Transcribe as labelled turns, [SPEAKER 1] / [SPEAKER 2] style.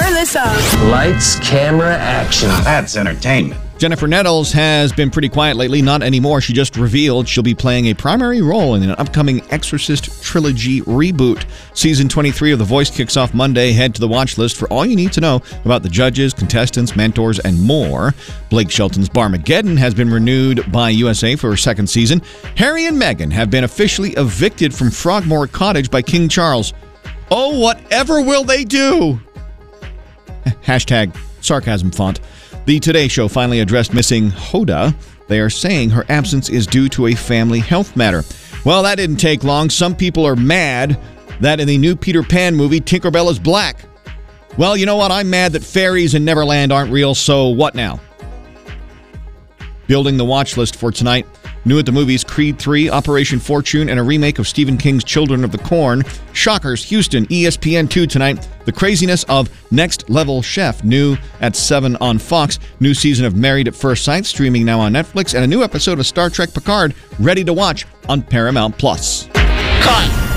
[SPEAKER 1] Turn this up.
[SPEAKER 2] Lights, camera, action.
[SPEAKER 3] That's entertainment.
[SPEAKER 4] Jennifer Nettles has been pretty quiet lately. Not anymore. She just revealed she'll be playing a primary role in an upcoming Exorcist trilogy reboot. Season 23 of The Voice kicks off Monday. Head to the watch list for all you need to know about the judges, contestants, mentors, and more. Blake Shelton's Barmageddon has been renewed by USA for a second season. Harry and Meghan have been officially evicted from Frogmore Cottage by King Charles. Oh, whatever will they do? Hashtag sarcasm font. The Today Show finally addressed missing Hoda. They are saying her absence is due to a family health matter. Well, that didn't take long. Some people are mad that in the new Peter Pan movie, Tinkerbell is black. Well, you know what? I'm mad that fairies in Neverland aren't real, so what now? Building the watch list for tonight. New at the movies Creed 3, Operation Fortune, and a remake of Stephen King's Children of the Corn. Shockers, Houston, ESPN 2 tonight. The craziness of Next Level Chef, new at 7 on Fox. New season of Married at First Sight, streaming now on Netflix. And a new episode of Star Trek Picard, ready to watch on Paramount Plus.
[SPEAKER 5] Cut.